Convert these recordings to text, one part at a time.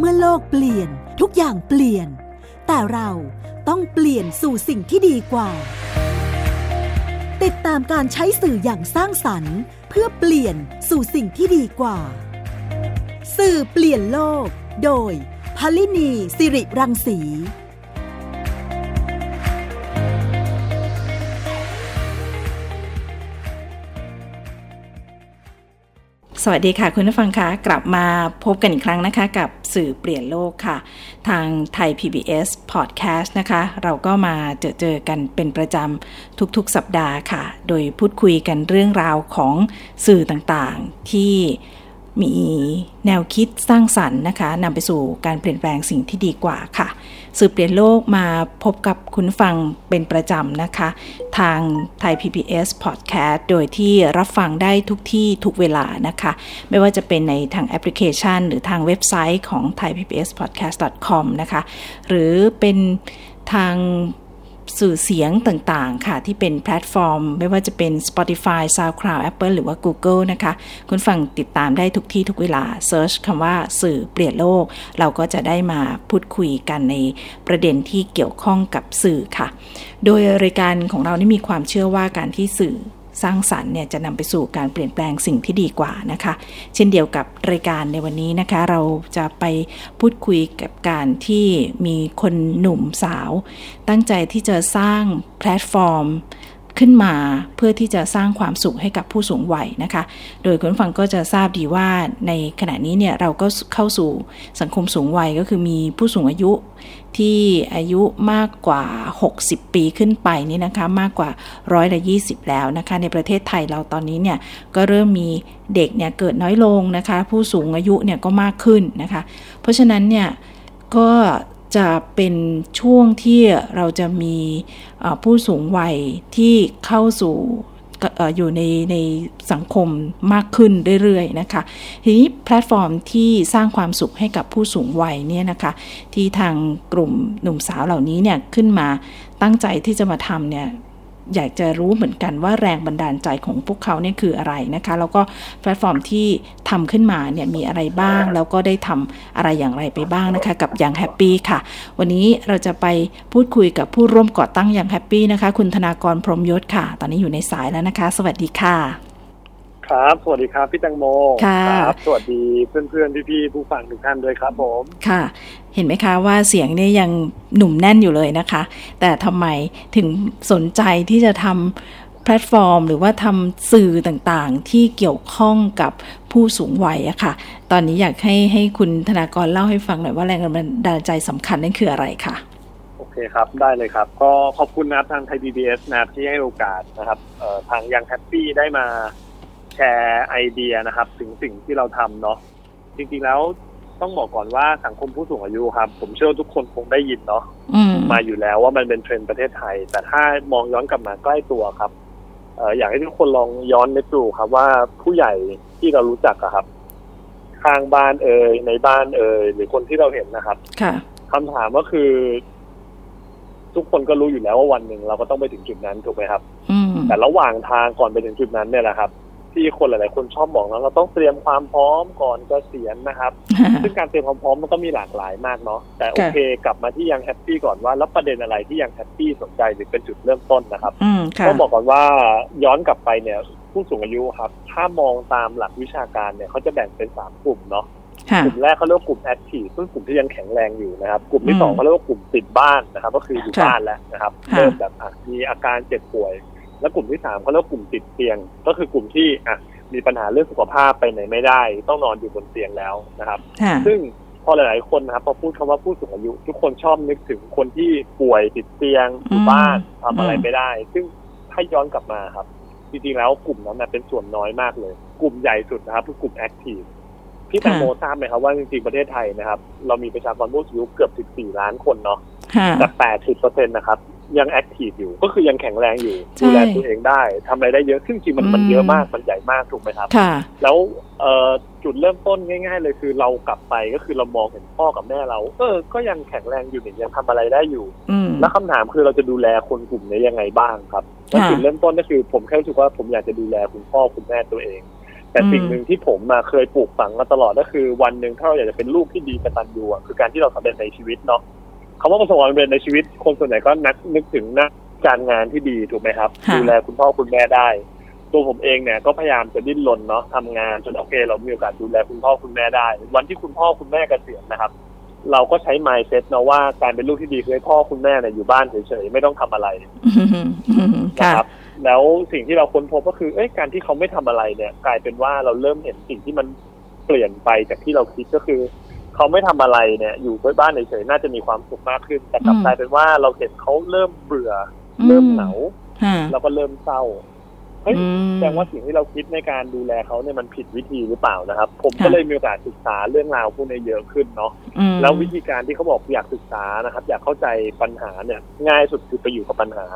เมื่อโลกเปลี่ยนทุกอย่างเปลี่ยน แต่เราต้องเปลี่ยนสู่สิ่งที่ดีกว่า ติดตามการใช้สื่ออย่างสร้างสรรค์ เพื่อเปลี่ยนสู่สิ่งที่ดีกว่า สื่อเปลี่ยนโลก โดยพลินีสิริรังสีสวัสดีค่ะคุณผู้ฟังคะกลับมาพบกันอีกครั้งนะคะ กับ สื่อเปลี่ยนโลกค่ะ ทางไทย PBS Podcast นะคะ เราก็มาเจอเจอกันเป็นประจำทุกๆสัปดาห์ค่ะ โดยพูดคุยกันเรื่องราวของสื่อต่างๆที่ มีแนวคิดสร้างสรรค์นะคะนำไปสู่การเปลี่ยนแปลงสิ่งที่ดีกว่าค่ะสื่อเปลี่ยนโลกมาพบกับคุณฟังเป็นประจำนะคะ ทางThai PBS Podcast โดยที่รับฟังได้ทุกที่ทุกเวลานะคะ ไม่ว่าจะเป็นในทางแอปพลิเคชัน หรือทางเว็บไซต์ของ thaipbspodcast.com นะคะ หรือเป็นทาง สื่อเสียงต่างๆ ค่ะ ที่เป็นแพลตฟอร์ม ไม่ว่าจะเป็น Spotify, SoundCloud, Apple หรือว่า Google นะคะ คุณฟังติดตามได้ทุกที่ทุกเวลา search คำว่าสื่อเปลี่ยนโลก เราก็จะได้มาพูดคุยกันในประเด็นที่เกี่ยวข้องกับสื่อค่ะ โดยรายการของเรานี่มีความเชื่อว่าการที่สื่อ สร้างสรรค์เนี่ยจะนำไปสู่การเปลี่ยนแปลงสิ่งที่ดีกว่านะคะ เช่นเดียวกับรายการในวันนี้นะคะ เราจะไปพูดคุยกับการที่มีคนหนุ่มสาว ตั้งใจที่จะสร้างแพลตฟอร์ม ขึ้นมาเพื่อที่จะสร้างความสุขให้กับผู้สูงวัยนะคะ โดยคุณฟังก็จะทราบดีว่าในขณะนี้เนี่ยเราก็เข้าสู่สังคมสูงวัยก็คือมีผู้สูงอายุที่อายุมากกว่า 60 ปีขึ้นไปนี่นะคะมากกว่าร้อยละ20 แล้วนะคะ ในประเทศไทยเราตอนนี้เนี่ยก็เริ่มมีเด็กเนี่ยเกิดน้อยลงนะคะ ผู้สูงอายุเนี่ยก็มากขึ้นนะคะ เพราะฉะนั้นเนี่ยก็ จะเป็นช่วงที่เราจะมีผู้สูงวัยที่เข้าสู่อยู่ในในสังคมมากขึ้นเรื่อยๆนะคะทีนี้แพลตฟอร์มที่สร้างความสุขให้กับผู้สูงวัยเนี่ยนะคะที่ทางกลุ่มหนุ่มสาวเหล่านี้เนี่ยขึ้นมาตั้งใจที่จะมาทำเนี่ย อยากจะรู้เหมือนกันว่าแรงบันดาลใจของพวกเขาเนี่ยคืออะไรนะคะ แล้วก็แพลตฟอร์มที่ทำขึ้นมาเนี่ยมีอะไรบ้าง แล้วก็ได้ทำอะไรอย่างไรไปบ้างนะคะ กับ Young Happy ค่ะ วันนี้เราจะไปพูดคุยกับผู้ร่วมก่อตั้ง Young Happy นะคะ คุณธนากรพรมยศค่ะ ตอนนี้อยู่ในสายแล้วนะคะ สวัสดีค่ะ ครับ สวัสดีครับพี่แตงโมค่ะครับ สวัสดีเพื่อนๆพี่ๆผู้ฟังทุกท่านด้วยครับผมค่ะ เห็นไหมคะว่าเสียงนี่ยังหนุ่มแน่นอยู่เลยนะคะ แต่ทำไมถึงสนใจที่จะทำแพลตฟอร์ม หรือว่าทำสื่อต่างๆ ที่เกี่ยวข้องกับผู้สูงวัยอะค่ะ ตอนนี้อยากให้ให้คุณธนากรเล่าให้ฟังหน่อยว่าแรงบันดาลใจสำคัญนั่นคืออะไรค่ะโอเคครับ ได้เลยครับ ก็ขอบคุณนะครับทางไทย PBS นะครับที่ให้โอกาสนะครับเอ่อทาง Young Happy ได้มา แชร์ไอเดียนะครับ ถึงสิ่งที่เราทำเนาะจริงๆแล้วต้องบอกก่อนว่าสังคมผู้สูงอายุครับ ผมเชื่อว่าทุกคนคงได้ยินเนาะอืมมาอยู่แล้วว่ามันเป็นเทรนด์ประเทศไทย แต่ถ้ามองย้อนกลับมาใกล้ตัวครับเอออยากให้ทุกคนลองย้อนนึกดูครับ ว่าผู้ใหญ่ที่เรารู้จักอะครับข้างบ้านเอ่ยในบ้านเอ่ยหรือคนที่เราเห็นนะครับ ค่ะคำถามก็คือ ทุกคนก็รู้อยู่แล้วว่าวันหนึ่งเราก็ต้องไปถึงจุดนั้นถูกไหมครับอืมแต่ระหว่างทางก่อนไปถึงจุดนั้นเนี่ยแหละครับ ที่คนหลาย ๆ คนชอบบอกนะเราต้องเตรียมความพร้อมก่อนเกษียณนะครับ ซึ่งการเตรียมความพร้อมมันก็มีหลากหลายมากเนาะแต่โอเคกลับมาที่ Young Happy ก่อนว่าแล้วประเด็นอะไรที่ Young Happy สนใจหรือเป็นจุดเริ่มต้นนะครับอืมค่ะต้องบอกก่อนว่าย้อนกลับไปเนี่ยผู้สูงอายุครับ ถ้ามองตามหลักวิชาการเนี่ยเขาจะแบ่งเป็นสามกลุ่มเนาะค่ะกลุ่มแรกเขาเรียกว่ากลุ่ม active ซึ่งกลุ่มที่ยังแข็งแรงอยู่นะครับ กลุ่มที่สองอืมเขาเรียกว่ากลุ่มติดบ้านนะครับ ก็คืออยู่ค่ะบ้านแล้วนะครับค่ะเริ่มแบบอะมีอาการเจ็บป่วย แล้วกลุ่มที่สามเขาเรียกว่ากลุ่มติดเตียง ก็คือกลุ่มที่อะมีปัญหาเรื่องสุขภาพไปไหนไม่ได้ ต้องนอนอยู่บนเตียงแล้วนะครับค่ะซึ่งพอหลายๆคนนะครับพอพูดคำว่าผู้สูงอายุ ทุกคนชอบนึกถึงคนที่ป่วยติดเตียงอยู่บ้านทำอะไรไม่ได้ ซึ่งถ้าย้อนกลับมาครับจริงๆแล้วกลุ่มนั้นนะเป็นส่วนน้อยมากเลย กลุ่มใหญ่สุดนะครับคือกลุ่มแอคทีฟพี่แตงโมทราบไหมครับว่าจริงๆประเทศไทยนะครับ เรามีประชากรผู้สูงอายุเกือบ 14 ล้านคนเนาะค่ะแต่ 80เปอร์เซ็นต์นะครับ ยังแอคทีฟอยู่ ก็คือยังแข็งแรงอยู่ใช่ดูแลตัวเองได้ทำอะไรได้เยอะซึ่งจริงๆมันมันอืมเยอะมากมันใหญ่มากถูกไหมครับ ค่ะ แล้วเอ่อจุดเริ่มต้นง่าย ๆ เลยคือเรากลับไปก็คือเรามองเห็นพ่อกับแม่เราเออก็ยังแข็งแรงอยู่นี่ยังทำอะไรได้อยู่ อืม แล้วคำถามคือเราจะดูแลคนกลุ่มนี้ยังไงบ้างครับแล้วค่ะจุดเริ่มต้นก็คือผมแค่รู้สึกว่าผมอยากจะดูแลคุณพ่อคุณแม่ตัวเอง แต่สิ่งหนึ่งที่ผมมาเคยปลูกฝังมาตลอดก็คือ วันหนึ่งถ้าเราอยากจะเป็นลูกที่ดีกตัญญูอะคือการที่เราสำเร็จในชีวิตเนาะ คำว่าประสบความสำเร็จในชีวิตคนส่วนใหญ่ก็นักนึกถึงนะการงานที่ดีถูกไหมครับค่ะดูแลคุณพ่อคุณแม่ได้ ตัวผมเองเนี่ยก็พยายามจะดิ้นรนเนาะทำงานจนโอเค เรามีโอกาสดูแลคุณพ่อคุณแม่ได้ วันที่คุณพ่อคุณแม่เกษียณนะครับ เราก็ใช้ mindset นะว่าการเป็นลูกที่ดีคือให้พ่อคุณแม่เนี่ยอยู่บ้านเฉยๆไม่ต้องทำอะไรอืมอืมนะค่ะครับแล้วสิ่งที่เราค้นพบก็คือเอ้ยการที่เขาไม่ทำอะไรเนี่ย กลายเป็นว่าเราเริ่มเห็นสิ่งที่มันเปลี่ยนไปจากที่เราคิดก็คือ เขาไม่ทำอะไรเนี่ย อยู่บ้านเฉยๆน่าจะมีความสุขมากขึ้น แต่กลับอืมกลายเป็นว่าเราเห็นเขาเริ่มเบื่ออเริ่มเหงาค่ะแล้วก็เริ่มเศร้าเฮ้ยอืมแสดงว่าสิ่งที่เราคิดในการดูแลเขาเนี่ยมันผิดวิธีหรือเปล่านะครับ ผมค่ะก็เลยมีโอกาสศึกษาเรื่องราวพวกนี้เยอะขึ้นเนาะอืมแล้ววิธีการที่เขาบอกอยากศึกษานะครับ อยากเข้าใจปัญหาเนี่ย ง่ายสุดคือไปอยู่กับปัญหา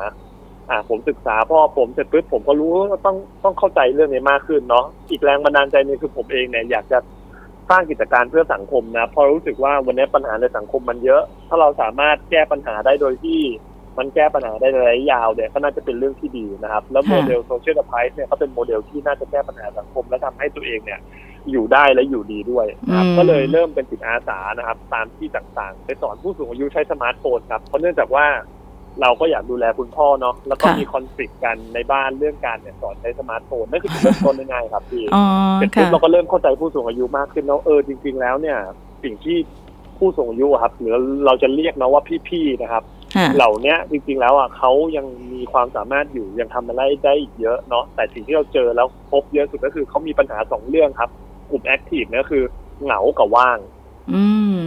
อ่า ผมศึกษาพอผมเสร็จปุ๊บผมก็รู้ว่าต้องต้องเข้าใจเรื่องนี้มากขึ้นเนาะอีกแรงบันดาลใจหนึงคือผมเองเนี่ยอยากจะ สร้างกิจการเพื่อสังคมนะเพราะรู้สึกว่าวันนี้ปัญหาในสังคมมันเยอะ ถ้าเราสามารถแก้ปัญหาได้โดยที่มันแก้ปัญหาได้ในระยะยาวเนี่ยก็น่าจะเป็นเรื่องที่ดีนะครับ แล้วโมเดล social enterprise เนี่ยเขาเป็นโมเดลที่น่าจะแก้ปัญหาสังคม และทำให้ตัวเองเนี่ยอยู่ได้และอยู่ดีด้วยนะครับอืมก็เลยเริ่มเป็นจิตอาสานะครับ ตามที่ต่างๆ ไปสอนผู้สูงอายุใช้สมาร์ทโฟนครับเพราะเนื่องจากว่า เราก็อยากดูแลคุณพ่อเนาะแล้วก็ค่ะมีคอนฟ lict กันในบ้านเรื่องการเนี่ยสอนใช้สมาร์ทโฟนนั่นคือจุดเริ่มต้นง่ายๆครับพี่อ๋อเสร็จปุ๊บค่ะเราก็เริ่มเข้าใจผู้สูงอายุมากขึ้นแล้วเออจริง ๆ แล้วเนี่ย สิ่งที่ผู้สูงอายุอะครับหรือเราจะเรียกนะว่าพี่ๆนะครับค่ะเหล่าเนี้ยจริงๆแล้วอะเขายังมีความสามารถอยู่ยังทำอะไรได้อีกเยอะเนาะแต่สิ่งที่เราเจอแล้วพบเยอะสุดก็คือเขามีปัญหาสองเรื่องครับ กลุ่ม active เนี่ยก็คือเหงากับว่าง อืม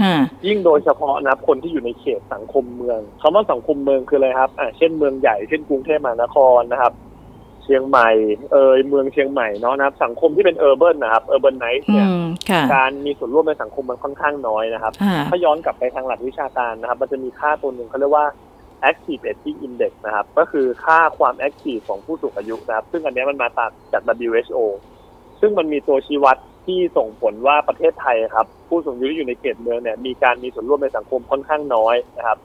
ค่ะยิ่งโดยเฉพาะนะครับคนที่อยู่ในเขตสังคมเมืองคำว่าสังคมเมืองคืออะไรครับ อ่า เช่นเมืองใหญ่ เช่นกรุงเทพมหานครนะครับ เชียงใหม่ เอยเมืองเชียงใหม่เนาะนะครับ สังคมที่เป็น urban นะครับ urbanize เนี่ยอืมค่ะการมีส่วนร่วมในสังคมมันค่อนข้างน้อยนะครับค่ะถ้าย้อนกลับไปทางหลักวิชาการนะครับ มันจะมีค่าตัวหนึ่งเขาเรียกว่า active aging index นะครับ ก็คือค่าความ active ของผู้สูงอายุนะครับ ซึ่งอันเนี้ยมันมาจากจาก WHO ซึ่งมันมีตัวชี้วัด ที่ส่งผลว่าประเทศไทยครับ ผู้สูงอายุที่อยู่ในเขตเมืองเนี่ยมีการมีส่วนร่วมในสังคมค่อนข้างน้อยนะครับ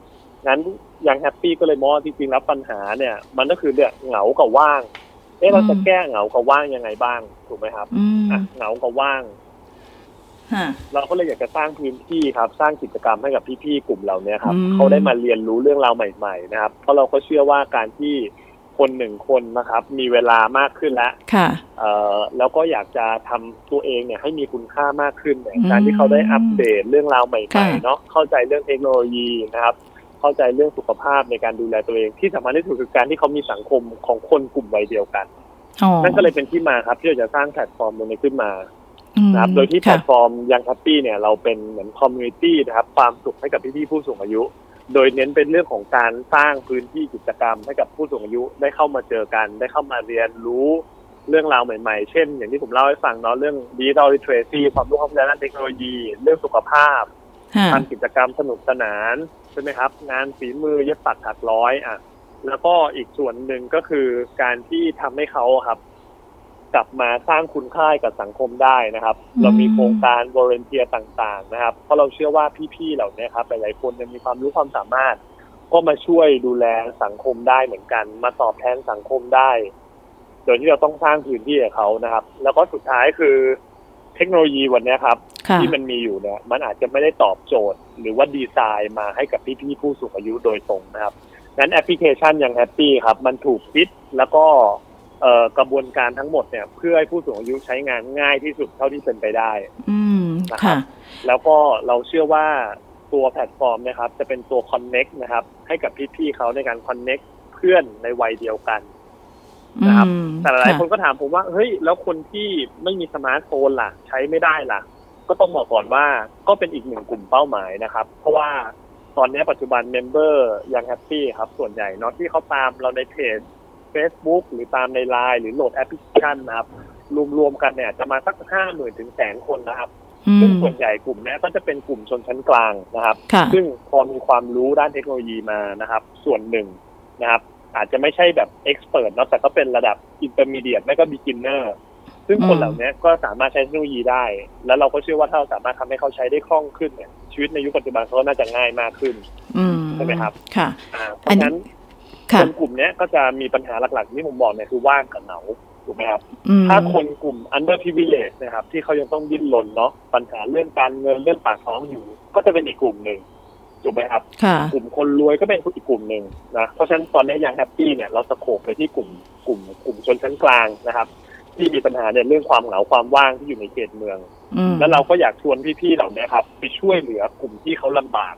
งั้นยังแฮปปี้ก็เลยมองว่าจริงๆแล้วปัญหาเนี่ย มันก็คือเนี่ยเหงากับว่างเอ๊ะเราจะอืมแก้เหงากับว่างยังไงบ้างถูกไหมครับอืมอะเหงากับว่างค่ะเราก็เลยอยากจะสร้างพื้นที่ครับ สร้างกิจกรรมให้กับพี่ๆกลุ่มเหล่านี้ครับอืมเขาได้มาเรียนรู้เรื่องราวใหม่ ๆ นะครับ เพราะเราก็เชื่อว่าการที่ คนหนึ่งคนนะครับ มีเวลามากขึ้นแล้วค่ะเอ่อแล้วก็อยากจะทำตัวเองเนี่ยให้มีคุณค่ามากขึ้นเนี่ยอืมการที่เขาได้อัปเดตเรื่องราวใหม่ค่ะๆเนาะเข้าใจเรื่องเทคโนโลยีนะครับ เข้าใจเรื่องสุขภาพในการดูแลตัวเอง ที่สำคัญที่สุดคือการที่เขามีสังคมของคนกลุ่มวัยเดียวกันอ๋อนั่นก็เลยเป็นที่มาครับ ที่เราจะสร้างแพลตฟอร์มตรงนี้ขึ้นมาอืมนะครับโดยที่ค่ะแพลตฟอร์ม Young Happy เนี่ยเราเป็นเหมือน community นะครับความสุขให้กับพี่ๆผู้สูงอายุ โดยเน้นเป็นเรื่องของการสร้างพื้นที่กิจกรรมให้กับผู้สูงอายุได้เข้ามาเจอกัน ได้เข้ามาเรียนรู้เรื่องราวใหม่ๆ เช่น อย่างที่ผมเล่าให้ฟังเนาะเรื่องดิจิทัลลิเทเรซีความรู้ความรู้ด้านเทคโนโลยี เรื่องสุขภาพทำกิจกรรมสนุกสนานใช่ไหมครับ งานฝีมือเย็บปักถักร้อยอะแล้วก็อีกส่วนหนึ่งก็คือการที่ทำให้เขาครับ กลับมาสร้างคุณค่าให้กับสังคมได้นะครับอืมเรามีโครงการบริเทียต่างๆนะครับเพราะเราเชื่อว่าพี่ๆเหล่านี้ครับหลายๆคนยังมีความรู้ความสามารถ ก็มาช่วยดูแลสังคมได้เหมือนกัน มาตอบแทนสังคมได้ โดยที่เราต้องสร้างพื้นที่ให้เขานะครับ แล้วก็สุดท้ายคือเทคโนโลยีวันนี้ครับค่ะที่มันมีอยู่เนี่ยมันอาจจะไม่ได้ตอบโจทย์ หรือว่าดีไซน์มาให้กับพี่ๆผู้สูงอายุโดยตรงนะครับงั้นแอปพลิเคชัน Young Happy ครับ มันถูกคิดแล้วก็เอ่อ กระบวนการทั้งหมดเนี่ยเพื่อให้ผู้สูงอายุใช้งานง่ายที่สุดเท่าที่เป็นไปได้อืมนะครับค่ะแล้วก็เราเชื่อว่าตัวแพลตฟอร์มนะครับ จะเป็นตัว connect นะครับ ให้กับพี่ๆเขาในการ connect เพื่อนในวัยเดียวกันนะครับอืมแต่หลายๆะคนก็ถามผมว่า เฮ้ย แล้วคนที่ไม่มีสมาร์ทโฟนล่ะ ใช้ไม่ได้ล่ะ ก็ต้องบอกก่อนว่าก็เป็นอีกหนึ่งกลุ่มเป้าหมายนะครับ เพราะว่าตอนนี้ปัจจุบัน member Young Happy ครับ ส่วนใหญ่เนาะที่เขาตามเราในเพจ Facebook หรือตามในไลน์หรือโหลดแอปพลิเคชันนะครับ รวมๆกันเนี่ยจะมาสักห้าหมื่นถึงแสนคนนะครับอืมซึ่งส่วนใหญ่กลุ่มเนี้ยก็จะเป็นกลุ่มชนชั้นกลางนะครับค่ะซึ่งพอมีความรู้ด้านเทคโนโลยีมานะครับ ส่วนหนึ่งนะครับ อาจจะไม่ใช่แบบ expert เนาะแต่ก็เป็นระดับ intermediate ไม่ก็ beginner ซึ่งคนอืมเหล่านี้ก็สามารถใช้เทคโนโลยีได้ แล้วเราก็เชื่อว่าถ้าเราสามารถทำให้เขาใช้ได้คล่องขึ้นเนี่ยชีวิตในยุคปัจจุบันเขาก็น่าจะง่ายมากขึ้นอืมใช่ไหมครับค่ะอ่าอันราะนี้ฉะนั้น ค่ะคนกลุ่มเนี้ยก็จะมีปัญหาหลักๆที่ผมบอกเนี่ยคือว่างกับเหงาถูกไหมครับอืมถ้าคนกลุ่ม under privilege นะครับ ที่เขายังต้องดิ้นรนเนาะปัญหาเรื่องการเงินเรื่องปากท้องอยู่ ก็จะเป็นอีกกลุ่มหนึ่งถูกไหมครับค่ะกลุ่มคนรวยก็เป็นอีกกลุ่มหนึ่งนะเพราะฉะนั้นตอนนี้ยังแฮปปี้เนี่ยเราสโคบไปที่กลุ่มกลุ่มกลุ่มชนชั้นกลางนะครับ ที่มีปัญหาในเรื่องความเหงาความว่างที่อยู่ในเขตเมืองอืมแล้วเราก็อยากชวนพี่ๆเหล่านี้ครับ ไปช่วยเหลือกลุ่มที่เขาลำบาก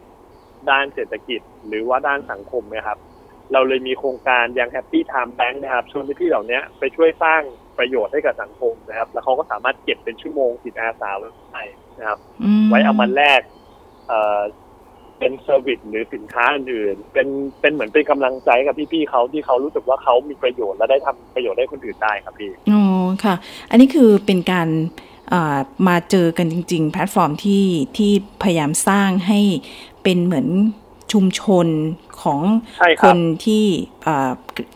ด้านเศรษฐกิจ หรือว่าด้านสังคมนะครับ เราเลยมีโครงการ Young Happy Time Bank นะครับชวนพี่ๆเหล่านี้ไปช่วยสร้างประโยชน์ให้กับสังคมนะครับ แล้วเขาก็สามารถเก็บเป็นชั่วโมงจิตอาสาไว้ได้นะครับ ไว้เอามันแลกเอ่อเป็น service หรือสินค้าอื่นๆเป็นเป็นเหมือนเป็นกำลังใจกับพี่ๆเขาที่เขารู้สึกว่าเขามีประโยชน์และได้ทำประโยชน์ให้คนอื่นได้ครับพี่อ๋อค่ะ อันนี้คือเป็นการอ่ามาเจอกันจริง ๆ แพลตฟอร์มที่ที่พยายามสร้างให้เป็นเหมือนชุมชน ของใช่คครับนที่อ่า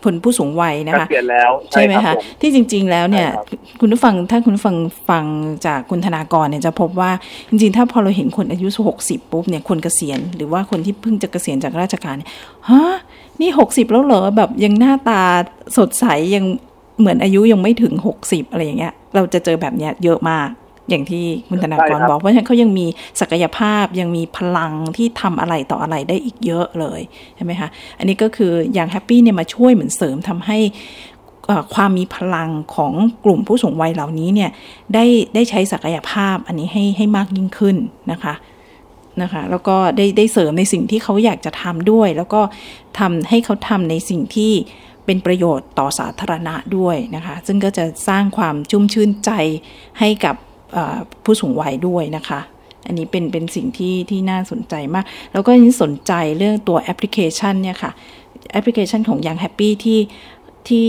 คนผู้สูงวัยนะเกคะษียณแล้วใช่ไหมรัคะบผที่จริง ๆ แล้วเนี่ยใช่ครับคุณผู้ฟังถ้าคุณผู้ฟังฟังจากคุณธนากรเนี่ยจะพบว่าจริง ๆ ถ้าพอเราเห็นคนอายุ 60 ปุ๊บเนี่ยคนเกษียณหรือว่าคนที่เพิ่งจะเกษียณจากราชการเนี่ยฮะนี่ 60 แล้วเหรอแบบยังหน้าตาสดใสยังเหมือนอายุยังไม่ถึง 60 อะไรอย่างเงี้ย เราจะเจอแบบเนี้ยเยอะมาก อย่างที่คุณธนากรใช่ครับบอกเพราะฉะนั้นเขายังมีศักยภาพยังมีพลังที่ทำอะไรต่ออะไรได้อีกเยอะเลยใช่ไหมคะอันนี้ก็คืออย่างแฮปปี้เนี่ยมาช่วยเหมือนเสริมทำให้เอ่อความมีพลังของกลุ่มผู้สูงวัยเหล่านี้เนี่ยได้ได้ใช้ศักยภาพอันนี้ให้ให้มากยิ่งขึ้นนะคะนะคะแล้วก็ได้ได้เสริมในสิ่งที่เขาอยากจะทำด้วย แล้วก็ทำให้เขาทำในสิ่งที่เป็นประโยชน์ต่อสาธารณะด้วยนะคะ ซึ่งก็จะสร้างความชุ่มชื่นใจให้กับเอ่อ ผู้สูงวัยด้วยนะคะ อันนี้เป็นเป็นสิ่งที่ที่น่าสนใจมาก แล้วก็นี่สนใจเรื่องตัวแอปพลิเคชันเนี่ยค่ะ แอปพลิเคชันของ Young Happy ที่ที่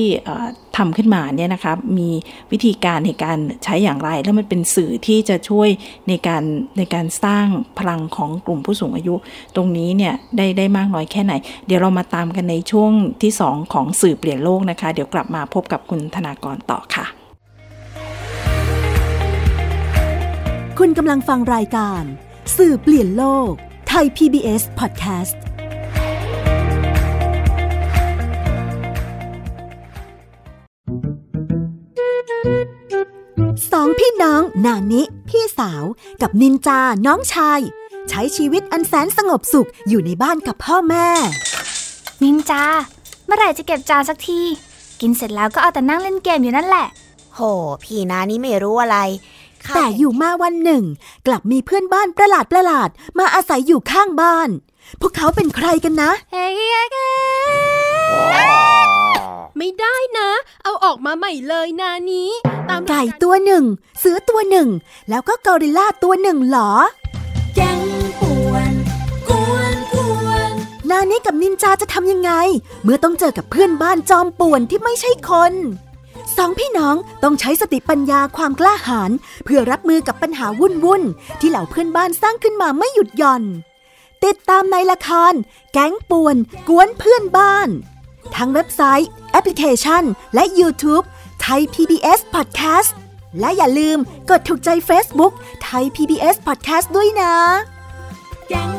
ทำขึ้นมาเนี่ยนะคะมีวิธีการในการใช้อย่างไร แล้วมันเป็นสื่อที่จะช่วยในการในการสร้างพลังของกลุ่มผู้สูงอายุ ตรงนี้เนี่ยได้ได้มากน้อยแค่ไหน เดี๋ยวเรามาตามกันในช่วงที่ 2 ของสื่อเปลี่ยนโลกนะคะ เดี๋ยวกลับมาพบกับคุณธนากรต่อค่ะ คุณกำลังฟังรายการ สื่อเปลี่ยนโลก ไทย PBS Podcast สองพี่น้องนานิ พี่สาว กับนินจาน้องชาย ใช้ชีวิตอันแสนสงบสุขอยู่ในบ้านกับพ่อแม่ นินจา เมื่อไหร่จะเก็บจานสักที กินเสร็จแล้วก็เอาแต่นั่งเล่นเกมอยู่นั่นแหละ โห พี่นานี่ไม่รู้อะไรข้า แต่อยู่มาวันหนึ่ง กลับมีเพื่อนบ้านประหลาดประหลาดๆมาอาศัยอยู่ข้างบ้าน พวกเขาเป็นใครกันนะเฮ้ยไม่ได้นะ เอาออกมาใหม่เลยนานี้ ตามไก่ตัวหนึ่ง เสือตัวหนึ่ง แล้วก็กอริลลาตัวหนึ่งเหรอ แกงป่วนกวนกวนนานี้กับนินจาจะทำยังไง เมื่อต้องเจอกับเพื่อนบ้านจอมป่วนที่ไม่ใช่คน สองพี่น้องต้องใช้สติปัญญาความกล้าหาญเพื่อรับมือกับปัญหาวุ่นวุ่นที่เหล่าเพื่อนบ้านสร้างขึ้นมาไม่หยุดหย่อน ติดตามในละคร แก๊งป่วน กวนเพื่อนบ้าน ทั้งเว็บไซต์ แอปพลิเคชัน และ YouTube ไทย PBS Podcast และอย่าลืมกดถูกใจ Facebook ไทย PBS Podcast ด้วยนะ แกง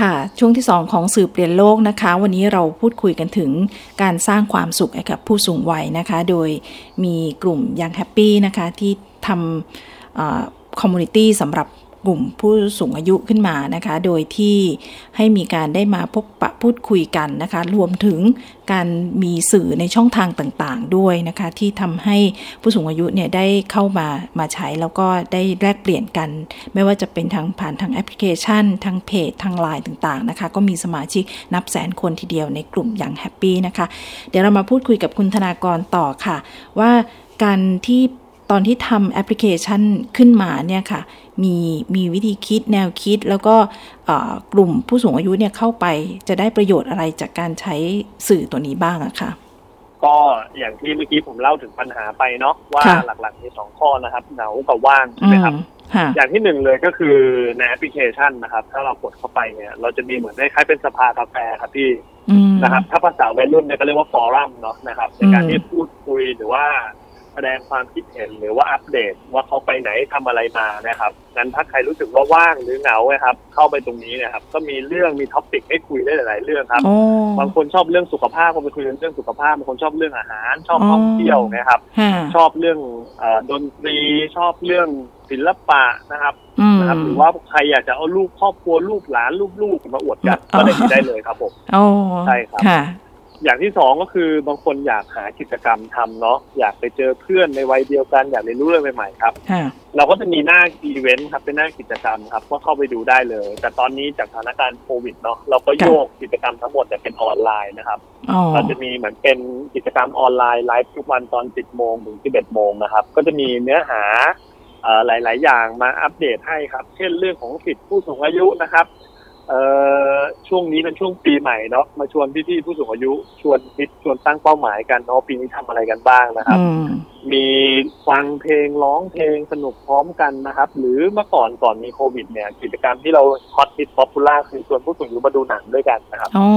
ค่ะ ช่วงที่ 2 ของสื่อเปลี่ยนโลกนะคะ วันนี้เราพูดคุยกันถึงการสร้างความสุขให้กับผู้สูงวัยนะคะ โดยมีกลุ่ม Young Happy นะคะที่ทำ community สำหรับ กลุ่มผู้สูงอายุขึ้นมานะคะ โดยที่ให้มีการได้มาพบปะพูดคุยกันนะคะ รวมถึงการมีสื่อในช่องทางต่างๆ ด้วยนะคะ ที่ทำให้ผู้สูงอายุเนี่ยได้เข้ามามาใช้แล้วก็ได้แลกเปลี่ยนกัน ไม่ว่าจะเป็นทางผ่านทางแอปพลิเคชัน ทางเพจทางไลน์ต่างๆนะคะ ก็มีสมาชิกนับแสนคนทีเดียวในกลุ่ม Young Happy นะคะ เดี๋ยวเรามาพูดคุยกับคุณธนากรต่อค่ะ ว่าการที่ตอนที่ทำแอปพลิเคชันขึ้นมาเนี่ยค่ะ มีมีวิธีคิดแนวคิด แล้วก็เอ่อกลุ่มผู้สูงอายุเนี่ยเข้าไปจะได้ประโยชน์อะไรจากการใช้สื่อตัวนี้บ้างอะค่ะก็อย่างที่เมื่อกี้ผมเล่าถึงปัญหาไปเนาะว่าค่ะหลักๆมีสองข้อนะครับเหงากับว่างใช่ไหมครับอืมค่ะอย่างที่หนึ่งเลยก็คือในแอปพลิเคชันนะครับ ถ้าเรากดเข้าไปเนี่ย เราจะมีเหมือนคล้ายๆเป็นสภากาแฟครับพี่อืมนะครับ ถ้าภาษาวัยรุ่นเนี่ยก็เรียกว่า forum เนาะนะครับในการอืมที่พูดคุยหรือว่า แสดงความคิดเห็นหรือว่าอัปเดตว่าเขาไปไหนทำอะไรมานะครับงั้นถ้าใครรู้สึกว่าว่างหรือเหงานะครับเข้าไปตรงนี้นะครับ ก็มีเรื่องมี topic ให้คุยได้หลาย ๆ เรื่องครับโอ้บางคนชอบเรื่องสุขภาพก็ไปคุยเรื่องสุขภาพบางคนชอบเรื่องอาหาร ชอบอ๋อท่องเที่ยวนะครับค่ะชอบเรื่องเออดนตรีชอบเรื่องศิลปะนะครับอืมนะครับหรือว่าใครอยากจะเอาลูกครอบครัวลูกหลานลูกๆมาอวดกันอ๋อก็เลยมีได้เลยครับผมโอ้ใช่ครับค่ะ อย่างที่สองก็คือบางคนอยากหากิจกรรมทำเนาะอยากไปเจอเพื่อนในวัยเดียวกันอยากเรียนรู้เรื่องใหม่ๆครับค่ะเราก็จะมีหน้าอีเวนต์ครับเป็นหน้ากิจกรรมครับก็เข้าไปดูได้เลย แต่ตอนนี้จากสถานการณ์โควิดเนาะเราก็โยกกิจกรรมทั้งหมดเนี่ยเป็นออนไลน์นะครับอ๋อเราจะมีเหมือนเป็นกิจกรรมออนไลน์ไลฟ์ทุกวันตอน 10 โมงถึง 11 โมงนะครับ ก็จะมีเนื้อหาเอ่อหลาย ๆ อย่างมาอัปเดตให้ครับ เช่นเรื่องของสิทธิผู้สูงอายุนะครับ เอ่อช่วงนี้เป็นช่วงปีใหม่เนาะมาชวนพี่ๆผู้สูงอายุ ชวนคิดชวนตั้งเป้าหมายกันเนาะปีนี้ทำอะไรกันบ้างนะครับอืมมีฟังเพลงร้องเพลงสนุกพร้อมกันนะครับ หรือเมื่อก่อนก่อนมีโควิดเนี่ย กิจกรรมที่เราhot hit popular คือชวนผู้สูงอายุมาดูหนังด้วยกันนะครับอ๋อ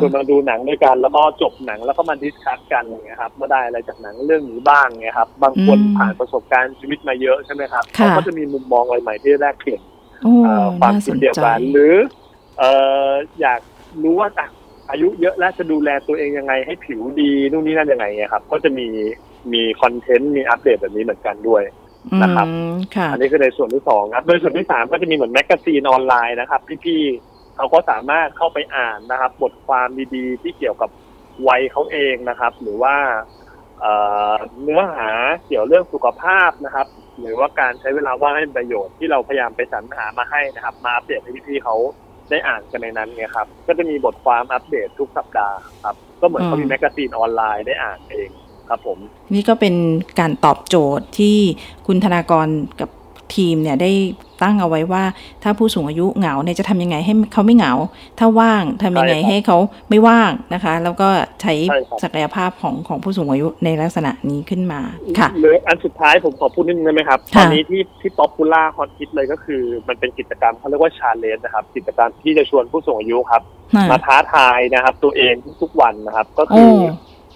คือมาดูหนังด้วยกัน แล้วก็จบหนังแล้วก็มา discuss กันอย่างเงี้ยครับว่าได้อะไรจากหนังเรื่องนี้บ้างเงี้ยครับ บางคนอืมผ่านประสบการณ์ชีวิตมาเยอะใช่ไหมครับค่ะเขาก็จะมีมุมมองอะไรใหม่ที่แลกเปลี่ยนโอ้เอ่อความน่าสคิดนเดียวใจกันหรือ เอ่ออยากรู้ว่าอะอายุเยอะแล้วจะดูแลตัวเองยังไงให้ผิวดีนู่นนี่นั่นยังไงเงี้ยครับ ก็จะมีมี content มีอัปเดตแบบนี้เหมือนกันด้วยนะครับอืมค่ะอันนี้คือในส่วนที่สองครับ โดยส่วนที่สามก็จะมีเหมือน magazine online นะครับพี่ๆเขาก็สามารถเข้าไปอ่านนะครับ บทความดีๆ ที่เกี่ยวกับวัยเขาเองนะครับ หรือว่าเอ่อเนื้อหาเกี่ยวเรื่องสุขภาพนะครับ หรือว่าการใช้เวลาว่างให้เป็นประโยชน์ที่เราพยายามไปสรรหามาให้นะครับ มาอัปเดตให้พี่ๆเขา ได้อ่านกันในนั้นเนี่ยครับ ก็จะมีบทความอัปเดตทุกสัปดาห์ครับ ก็เหมือนเขามีอืม magazine online ได้อ่านเองครับผมนี่ก็เป็นการตอบโจทย์ที่คุณธนากรกับทีมเนี่ยได้ ตั้งเอาไว้ว่า ถ้าผู้สูงอายุเหงาเนี่ยจะทำยังไงให้เขาไม่เหงา ถ้าว่างทำยังไงใช่ครับให้เขาไม่ว่างนะคะ แล้วก็ใช้ใช่ครับศักยภาพของของผู้สูงอายุในลักษณะนี้ขึ้นมาค่ะหรืออันสุดท้ายผมขอพูดนิดนึงได้ไหมครับค่ะตอนนี้ที่ที่ popular hot hit เลยก็คือมันเป็นกิจกรรมเขาเรียกว่า challenge นะครับ กิจกรรมที่จะชวนผู้สูงอายุครับน่ะมาท้าทายนะครับ ตัวเองทุกๆวันนะครับ ก็โอ้คือ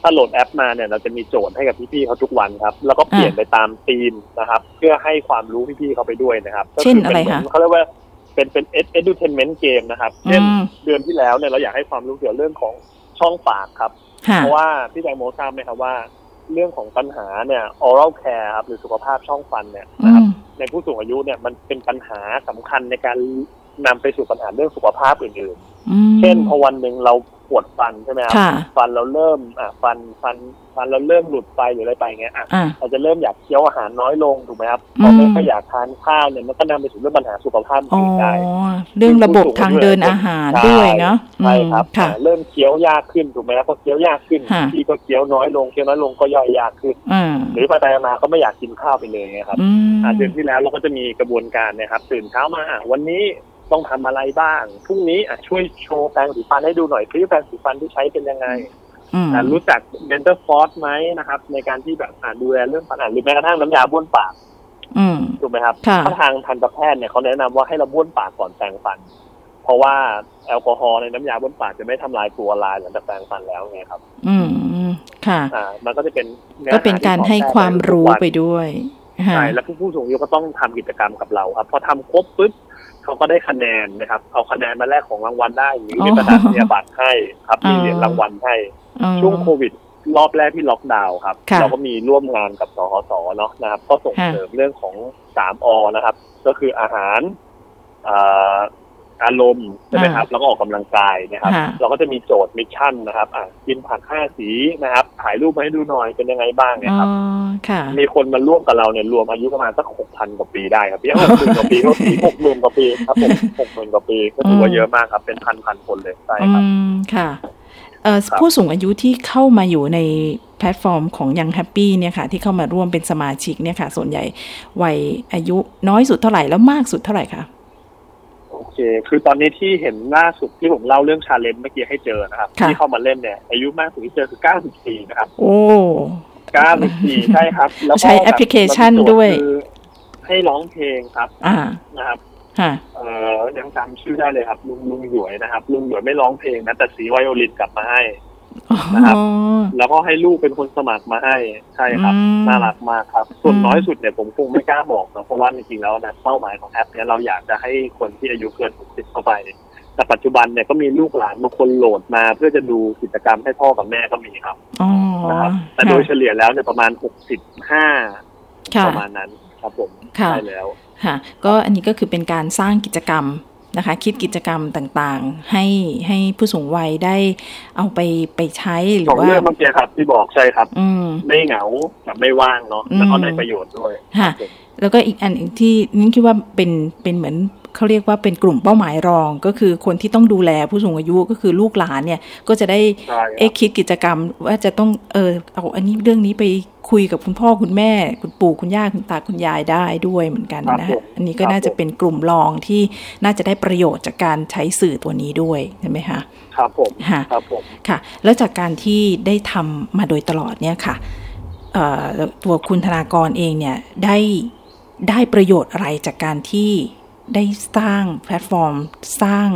ถ้าโหลดแอปมาเนี่ยเราจะมีโจทย์ให้กับพี่ๆเขาทุกวันครับ แล้วก็เปลี่ยนอะไปตามธีมนะครับ เพื่อให้ความรู้พี่ๆเขาไปด้วยนะครับก็เช่นคือะไรป็คะหมืเขาเรียกว่าเป็นเป็น edutainment game นะครับเช่นอืมเดือนที่แล้วเนี่ยเราอยากให้ความรู้เกี่ยวกับเรื่องของช่องปากครับค่ะเพราะว่าพี่แตงโมทราบไหมครับว่า เรื่องของปัญหาเนี่ย oral care ครับหรือสุขภาพช่องฟันเนี่ยอืนะครับมในผู้สูงอายุเนี่ยมันเป็นปัญหาสำคัญในการนำไปสู่ปัญหาเรื่องสุขภาพอื่นอืมๆเช่นพอวันหนึ่งเรา ปวดฟันใช่ไหมครับค่ะฟันเราเริ่มอะฟันฟันฟันเราเริ่มหลุดไปหรืออะไรไปเงี้ยอะอะเราจะเริ่มอยากเคี้ยวอาหารน้อยลงถูกไหมครับอืมพอไม่ค่อยอยากทานข้าวเนี่ยมันก็นำไปสู่เรื่องปัญหาสุขภาพอ๋ออื่นได้เรื่องระบบทางเดินอาหารด้วยเนาะใช่ครับอืมค่ะอ่าเริ่มเคี้ยวยากขึ้นถูกไหมครับพอเคี้ยวยากขึ้นค่ะพี่ก็เคี้ยวน้อยลงเคี้ยวน้อยลงก็ย่อยยากขึ้นอ่าหรือไปไปมาก็ไม่อยากกินข้าวไปเลยนะครับอืมอ่าเดือนที่แล้วเราก็จะมีกระบวนการนะครับตื่นเช้ามาอะวันนี้ ต้องทำอะไรบ้างพรุ่งนี้อะช่วยโชว์แปรงสีฟันให้ดูหน่อยซิแปรงสีฟันที่ใช้เป็นยังไงอืมอะรู้จัก dental floss ไหมนะครับ ในการที่แบบอ่าดูแลเรื่องฟันอะหรือแม้กระทั่งน้ำยาบ้วนปากอืมถูกไหมครับค่ะถ้าทางทันตแพทย์เนี่ยเขาแนะนำว่าให้เราบ้วนปากก่อนแปรงฟัน เพราะว่าแอลกอฮอล์ในน้ำยาบ้วนปากจะไม่ทำลายฟลูออไรด์หลังจากแปรงฟันแล้วไงครับ อืมค่ะอ่ามันก็จะเป็นอก็เป็นการที่ให้สอนความรู้ทุกนไปด้วยค่ะใช่แล้วผู้ผู้สูงอายุก็ต้องทำกิจกรรมกับเราครับพอทำครบปุ๊บ เขาก็ได้คะแนนนะครับ เอาคะแนนมาแลกของรางวัลได้หรือมีประกาศนียบัตรให้ครับมีเหรียญรางวัลให้อ๋อช่วงโควิดรอบแรกที่ล็อกดาวน์ครับค่ะเราก็มีร่วมงานกับสสสเนาะนะครับ ก็ส่งค่ะเสริมเรื่องของสามอนะครับ ก็คืออาหารเอ่ออารมณ์ใช่ไหมครับ แล้วก็ออกกำลังกายนะครับค่ะเราก็จะมีโจทย์ mission นะครับอะกินผักห้าสีนะครับถ่ายรูปมาให้ดูหน่อยเป็นยังไงบ้างเนี่ยอ๋อครับค่ะมีคนมาร่วมกับเราเนี่ยรวมอายุประมาณสักหกพันกว่าปีได้ครับพี่หกหมื่นกว่าปีก็ปีหกหมื่นกว่าปีครับผมหกหมื่นกว่าปีก็ถือว่าเยอะมากครับ เป็นพันพันคนเลยใช่อืครับมค่ะเอ่อครับผู้สูงอายุที่เข้ามาอยู่ในแพลตฟอร์มของ Young Happy เนี่ยค่ะที่เข้ามาร่วมเป็นสมาชิกเนี่ยค่ะ ส่วนใหญ่วัยอายุน้อยสุดเท่าไหร่แล้วมากสุดเท่าไหร่คะ โอเค คือตอนนี้ที่เห็นล่าสุดที่ผมเล่าเรื่อง challenge เมื่อกี้ให้เจอนะครับค่ะที่เข้ามาเล่นเนี่ย อายุมากสุดที่เจอคือเก้าสิบสี่นะครับ โอ้เก้าสิบสี่ใช่ครับ แล้วก็ใช้แอปพลิเคชันแบบด้วยคือให้ร้องเพลงครับ อ่า นะครับค่ะเอ่อยังจำชื่อได้เลยครับ ลุงลุงหยวยนะครับ ลุงหยวยไม่ร้องเพลงนะแต่สีไวโอลินกลับมาให้ นะครับอ๋อแล้วก็ให้ลูกเป็นคนสมัครมาให้ใช่ครับอืมน่ารักมากครับ ส่วนอืมน้อยสุดเนี่ยผมคงไม่กล้าบอกนะเพราะว่าจริงๆแล้วนะเป้าหมายของแอปเนี่ยเราอยากจะให้คนที่อายุเกิน 60 เข้าไป แต่ปัจจุบันเนี่ยก็มีลูกหลานบางคนโหลดมา เพื่อจะดูกิจกรรมให้พ่อกับแม่ก็มีครับอ๋อนะครับ แต่โดยเฉลี่ยแล้วเนี่ยประมาณ 65ค่ะประมาณนั้นครับผมค่ะใช่แล้วค่ะก็อันนี้ก็คือเป็นการสร้างกิจกรรม นะคะ คิดกิจกรรมต่างๆ ให้ให้ผู้สูงวัยได้เอาไปไปใช้หรืสอองว่าเรื่องเมื่อกี้ครับที่บอกใช่ครับ อืมไม่เหงากับไม่ว่างเนาะแล้วก็อืมได้ประโยชน์ด้วยค่ะรับผมแล้วก็อีกอันหนึ่งที่นิ้งคิดว่าเป็นเป็นเหมือน เขาเรียกว่าเป็นกลุ่มเป้าหมายรอง ก็คือคนที่ต้องดูแลผู้สูงอายุก็คือลูกหลานเนี่ย ก็จะได้ใช่ครับเอ๊ะคิดกิจกรรม ว่าจะต้องเออเอาอันนี้เรื่องนี้ไปคุยกับคุณพ่อคุณแม่ คุณปู่คุณย่าคุณตาคุณยายได้ด้วยเหมือนกันครับนะผคะมอันนี้ก็ครับน่าจะผมเป็นกลุ่มรองที่น่าจะได้ประโยชน์จากการใช้สื่อตัวนี้ด้วยใช่ไหมคะครับผมค่ะครับผมค่ะ แล้วจากการที่ได้ทำมาโดยตลอดเนี่ยค่ะเอ่อตัวคุณธนากรเองเนี่ยได้ได้ประโยชน์อะไรจากการที่ ได้สร้างแพลตฟอร์ม สร้าง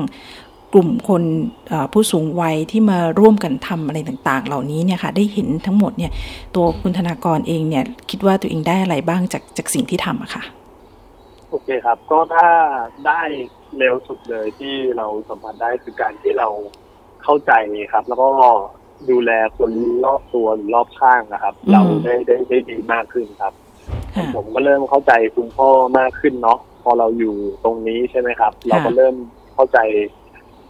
กลุ่มคนเอ่อผู้สูงวัยที่มาร่วมกันทำอะไรต่างๆ เหล่านี้เนี่ยค่ะได้เห็นทั้งหมดเนี่ยตัวคุณธนากรเองเนี่ยคิดว่าตัวเองได้อะไรบ้างจากจากสิ่งที่ทำอะค่ะโอเคครับ ก็ถ้าได้เร็วสุดเลยที่เราสัมผัสได้คือการที่เราเข้าใจครับ แล้วก็ดูแลคนรอบตัวหรือรอบข้างนะครับอืมเราได้ได้ได้ดีมากขึ้นครับค่ะผมก็เริ่มเข้าใจคุณพ่อมากขึ้นเนาะพ อเราอยู่ตรงนี้ใช่ไหมครับ เราก็เริ่มเข้าใจ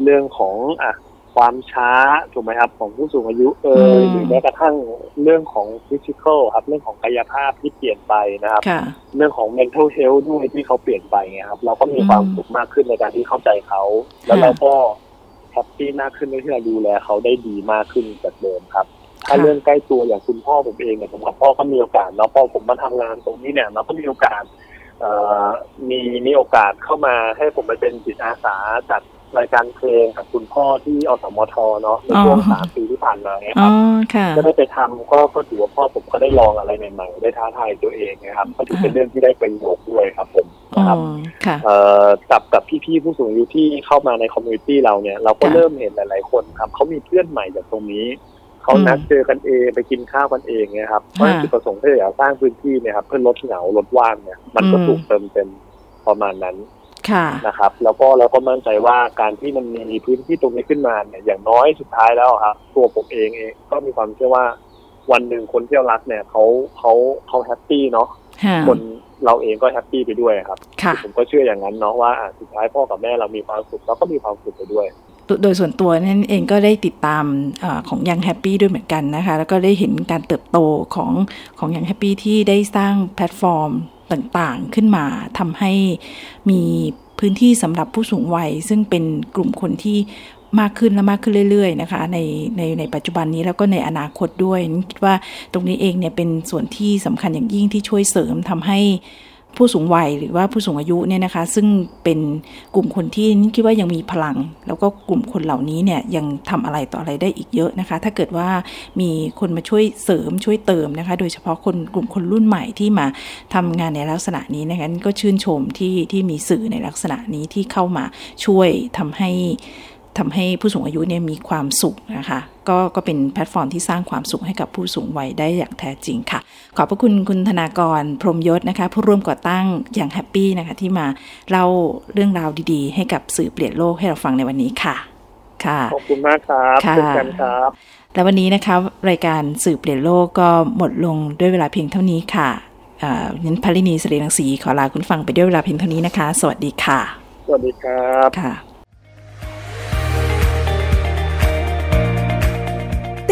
เรื่องของอะความช้าถูกไหมครับ ของผู้สูงอายุเอ่ยหรือแม้กระทั่งเรื่องของฟิสิกอลครับ เรื่องของกายภาพที่เปลี่ยนไปนะครับค่ะเรื่องของ mental health ด้วยที่เขาเปลี่ยนไปไงครับ เราก็มีความสุขมากขึ้นในการที่เข้าใจเขา แล้วเราก็แฮปปี้มากขึ้นที่เราดูแลเขาได้ดีมากขึ้นจากเดิมครับถ้าค่ะเรื่องใกล้ตัวอย่างคุณพ่อผมเองเนี่ยผมกับพ่อก็มีโอกาสเนาะพอผมมาทำงานตรงนี้เนี่ยเราก็มีโอกาสเอ่อ มีมีโอกาสเข้ามาให้ผมไปเป็นจิตอาสาจัดรายการเพลงกับคุณพ่อที่อสมทเนาะในช่วงอ๋อสามปีที่ผ่านมาเนี่ยคอ๋รัอบค่ะก็ได้ไปทำก็ก็ถือว่าพ่อผมก็ได้ลองอะไรใหม่ๆได้ท้าทายตัวเองนะครับก็ถือเป็นเรื่องที่ได้ประโยชน์ด้วยครับผมอ๋อนะครับค่ะเอ่อกับกับพี่ๆผู้สูงอายุที่เข้ามาในคอมมูนิตี้เราเนี่ยเราก็ค่ะเริ่มเห็นหลายๆคนครับเขามีเพื่อนใหม่จากตรงนี้ เขานัดเจอกันเองไปกินข้าวกันเองเนี่ยครับเพราะจุดประสงค์ที่อยากสร้างพื้นที่เนี่ยครับเพื่อลดเหงาลดว่างเนี่ยมันก็อืมถูกเติมเต็มประมาณนั้นค่ะนะครับ แล้วก็เราก็มั่นใจว่าการที่มันมีพื้นที่ตรงนี้ขึ้นมาเนี่ยอย่างน้อยสุดท้ายแล้วครับตัวผมเองเองก็มีความเชื่อว่า วันหนึ่งคนที่เรารักเนี่ยเขาเขาเขาแฮปปี้เนาะค่ะคนเราเองก็แฮปปี้ไปด้วยครับค่ะผมก็เชื่ออย่างนั้นเนาะว่าอะสุดท้ายพ่อกับแม่เรามีความสุขเราก็มีความสุขไปด้วย โดยส่วนตัวนั่นเองก็ได้ติดตามอของ Young Happy ด้วยเหมือนกันนะคะ แล้วก็ได้เห็นการเติบโตของของ Young Happy ที่ได้สร้างแพลตฟอร์มต่างๆขึ้นมาทำให้มีพื้นที่สำหรับผู้สูงวัย ซึ่งเป็นกลุ่มคนที่มากขึ้นและมากขึ้นเรื่อยๆนะคะในในในปัจจุบันนี้แล้วก็ในอนาคตด้วยคิดว่าตรงนี้เองเนี่ยเป็นส่วนที่สำคัญอย่างยิ่งที่ช่วยเสริมทำให้ ผู้สูงวัยหรือว่าผู้สูงอายุเนี่ยนะคะ ซึ่งเป็นกลุ่มคนที่นิคิดว่ายังมีพลัง แล้วก็กลุ่มคนเหล่านี้เนี่ยยังทำอะไรต่ออะไรได้อีกเยอะนะคะ ถ้าเกิดว่ามีคนมาช่วยเสริมช่วยเติมนะคะ โดยเฉพาะคนกลุ่มคนรุ่นใหม่ที่มาทำงานในลักษณะนี้นะคะก็ชื่นชมที่ที่มีสื่อในลักษณะนี้ที่เข้ามาช่วยทำให้ ทำให้ผู้สูงอายุเนี่ยมีความสุขนะคะก็ก็เป็นแพลตฟอร์มที่สร้างความสุขให้กับผู้สูงวัยได้อย่างแท้จริงค่ะ ขอบพระคุณคุณธนากรพรหมยศนะคะ ผู้ร่วมก่อตั้งอย่างแฮปปี้นะคะ ที่มาเล่าเรื่องราวดีๆ ให้กับสื่อเปลี่ยนโลกให้เราฟังในวันนี้ค่ะ ค่ะ ขอบคุณมากครับค่ะเช่นกันครับและวันนี้นะคะรายการสื่อเปลี่ยนโลกก็หมดลงด้วยเวลาเพียงเท่านี้ค่ะอ่านั้นพลินีสิริรังสีขอลาคุณฟังไปด้วยเวลาเพียงเท่านี้นะคะ สวัสดีค่ะ สวัสดีครับค่ะ